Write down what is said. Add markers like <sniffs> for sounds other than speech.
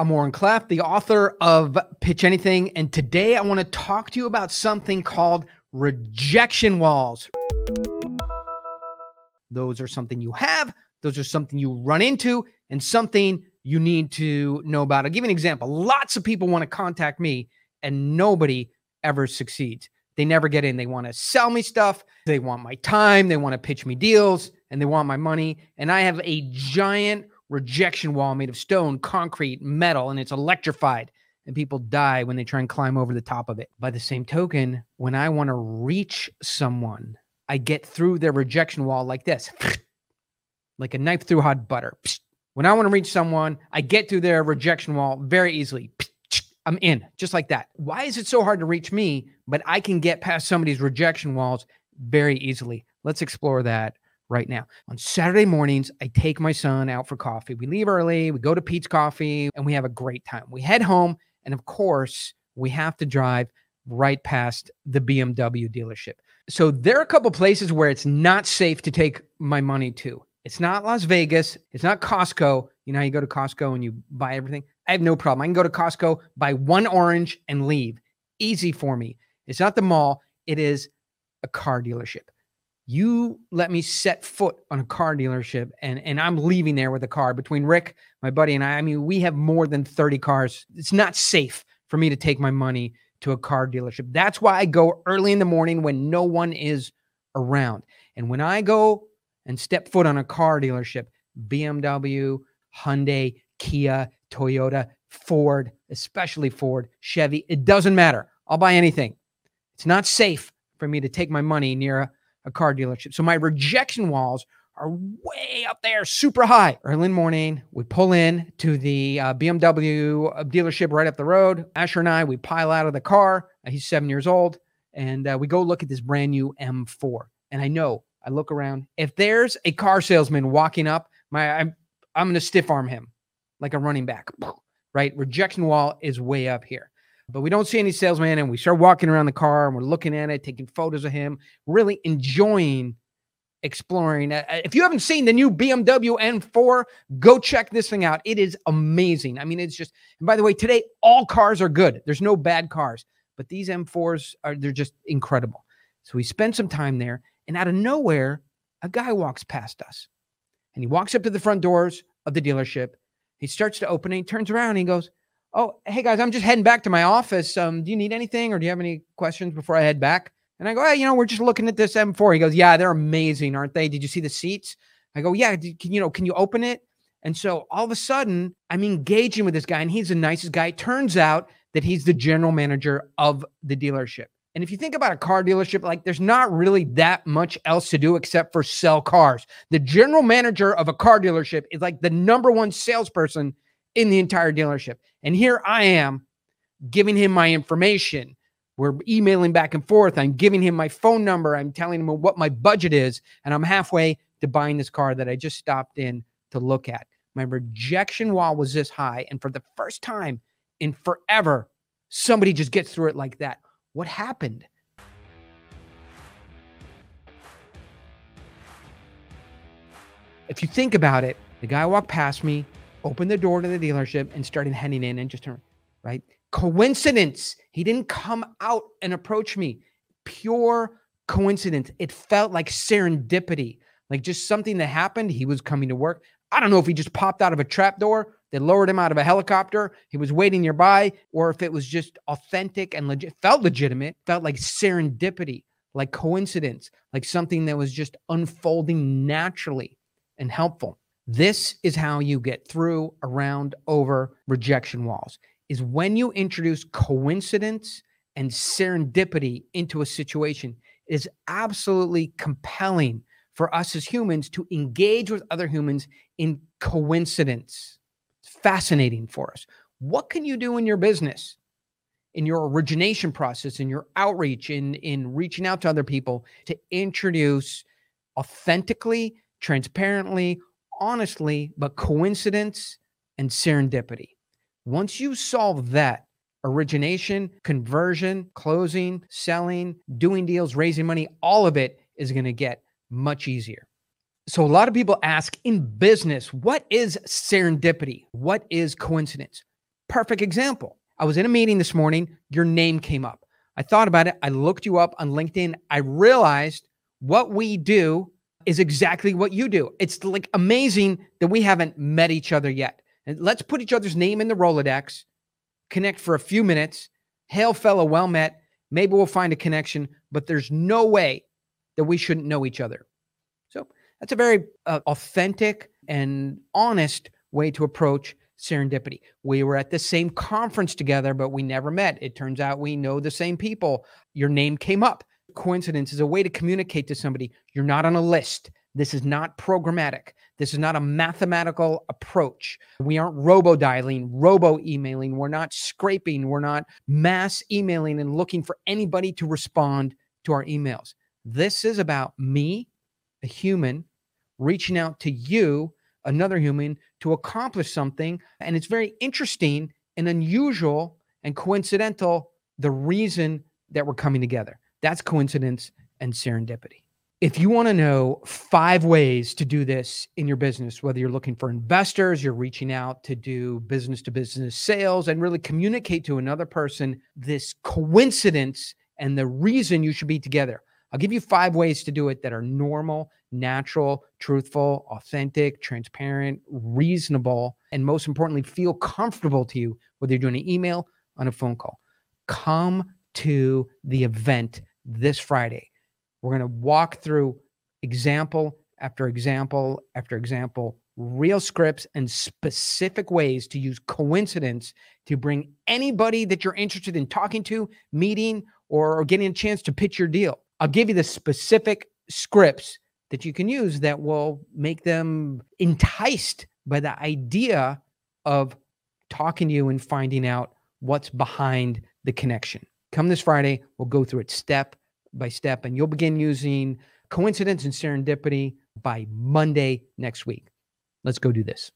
I'm Oren Klaff, the author of Pitch Anything. And today I want to talk to you about something called rejection walls. Those are something you have, those are something you run into, and something you need to know about. I'll give you an example. Lots of people want to contact me, and nobody ever succeeds. They never get in. They want to sell me stuff, they want my time, they want to pitch me deals, and they want my money. And I have a giant rejection wall made of stone, concrete, metal, and it's electrified. And people die when they try and climb over the top of it. By the same token, when I want to reach someone, I get through their rejection wall like this, <sniffs> like a knife through hot butter. <sniffs> When I want to reach someone, I get through their rejection wall very easily. <sniffs> I'm in, just like that. Why is it so hard to reach me, but I can get past somebody's rejection walls very easily? Let's explore that right now. On Saturday mornings, I take my son out for coffee. We leave early, we go to Peet's Coffee, and we have a great time. We head home, and of course, we have to drive right past the BMW dealership. So there are a couple places where it's not safe to take my money to. It's not Las Vegas. It's not Costco. You know you go to Costco and you buy everything? I have no problem. I can go to Costco, buy one orange, and leave. Easy for me. It's not the mall, it is a car dealership you let me set foot on a car dealership and and I'm leaving there with a car between Rick, my buddy and I. I mean, we have more than 30 cars. It's not safe for me to take my money to a car dealership. That's why I go early in the morning when no one is around. And when I go and step foot on a car dealership, BMW, Hyundai, Kia, Toyota, Ford, especially Ford, Chevy, it doesn't matter. I'll buy anything. It's not safe for me to take my money near a a car dealership. So my rejection walls are way up there, super high. Early in the morning, we pull in to the uh, BMW uh, dealership right up the road. Asher and I, we pile out of the car. Uh, he's seven years old. And uh, we go look at this brand new M4. And I know, I look around. If there's a car salesman walking up, my I'm, I'm to stiff arm him like a running back, right? Rejection wall is way up here but we don't see any salesman. And we start walking around the car and we're looking at it, taking photos of him, really enjoying exploring. If you haven't seen the new BMW M4, go check this thing out. It is amazing. I mean, it's just, and by the way, today all cars are good. There's no bad cars, but these M4s are, they're just incredible. So we spend some time there, and out of nowhere, a guy walks past us and he walks up to the front doors of the dealership. He starts to open it. He turns around and he goes, oh, hey guys, I'm just heading back to my office. Um, do you need anything or do you have any questions before I head back? And I go, hey, you know, we're just looking at this M4. He goes, yeah, they're amazing, aren't they? Did you see the seats? I go, yeah. Can you know? Can you open it? And so all of a sudden, I'm engaging with this guy, and he's the nicest guy. It turns out that he's the general manager of the dealership. And if you think about a car dealership, like there's not really that much else to do except for sell cars. The general manager of a car dealership is like the number one salesperson in the entire dealership. And here I am giving him my information. We're emailing back and forth. I'm giving him my phone number. I'm telling him what my budget is. And I'm halfway to buying this car that I just stopped in to look at. My rejection wall was this high. And for the first time in forever, somebody just gets through it like that. What happened? If you think about it, the guy walked past me, opened the door to the dealership and started heading in and just turned right. Coincidence. He didn't come out and approach me. Pure coincidence. It felt like serendipity, like just something that happened. He was coming to work. I don't know if he just popped out of a trap door, they lowered him out of a helicopter, he was waiting nearby, or if it was just authentic and legit, felt legitimate, felt like serendipity, like coincidence, like something that was just unfolding naturally and helpful. This is how you get through, around, over rejection walls, is when you introduce coincidence and serendipity into a situation. It is absolutely compelling for us as humans to engage with other humans in coincidence. It's fascinating for us. What can you do in your business, in your origination process, in your outreach, in, in reaching out to other people to introduce authentically, transparently, honestly, but coincidence and serendipity. Once you solve that, origination, conversion, closing, selling, doing deals, raising money, all of it is going to get much easier. So, a lot of people ask in business, what is serendipity? What is coincidence? Perfect example. I was in a meeting this morning. Your name came up. I thought about it. I looked you up on LinkedIn. I realized what we do is exactly what you do. It's like amazing that we haven't met each other yet. And let's put each other's name in the Rolodex, connect for a few minutes. Hail, fellow, well met. Maybe we'll find a connection, but there's no way that we shouldn't know each other. So that's a very uh, authentic and honest way to approach serendipity. We were at the same conference together, but we never met. It turns out we know the same people. Your name came up. Coincidence is a way to communicate to somebody you're not on a list. This is not programmatic. This is not a mathematical approach. We aren't robo dialing, robo emailing. We're not scraping. We're not mass emailing and looking for anybody to respond to our emails. This is about me, a human, reaching out to you, another human, to accomplish something. And it's very interesting and unusual and coincidental the reason that we're coming together. That's coincidence and serendipity. If you want to know five ways to do this in your business, whether you're looking for investors, you're reaching out to do business to business sales and really communicate to another person this coincidence and the reason you should be together, I'll give you five ways to do it that are normal, natural, truthful, authentic, transparent, reasonable, and most importantly, feel comfortable to you, whether you're doing an email on a phone call. Come to the event this Friday. We're going to walk through example after example after example, real scripts and specific ways to use coincidence to bring anybody that you're interested in talking to, meeting, or getting a chance to pitch your deal. I'll give you the specific scripts that you can use that will make them enticed by the idea of talking to you and finding out what's behind the connection. Come this Friday, we'll go through it step by step, and you'll begin using coincidence and serendipity by Monday next week. Let's go do this.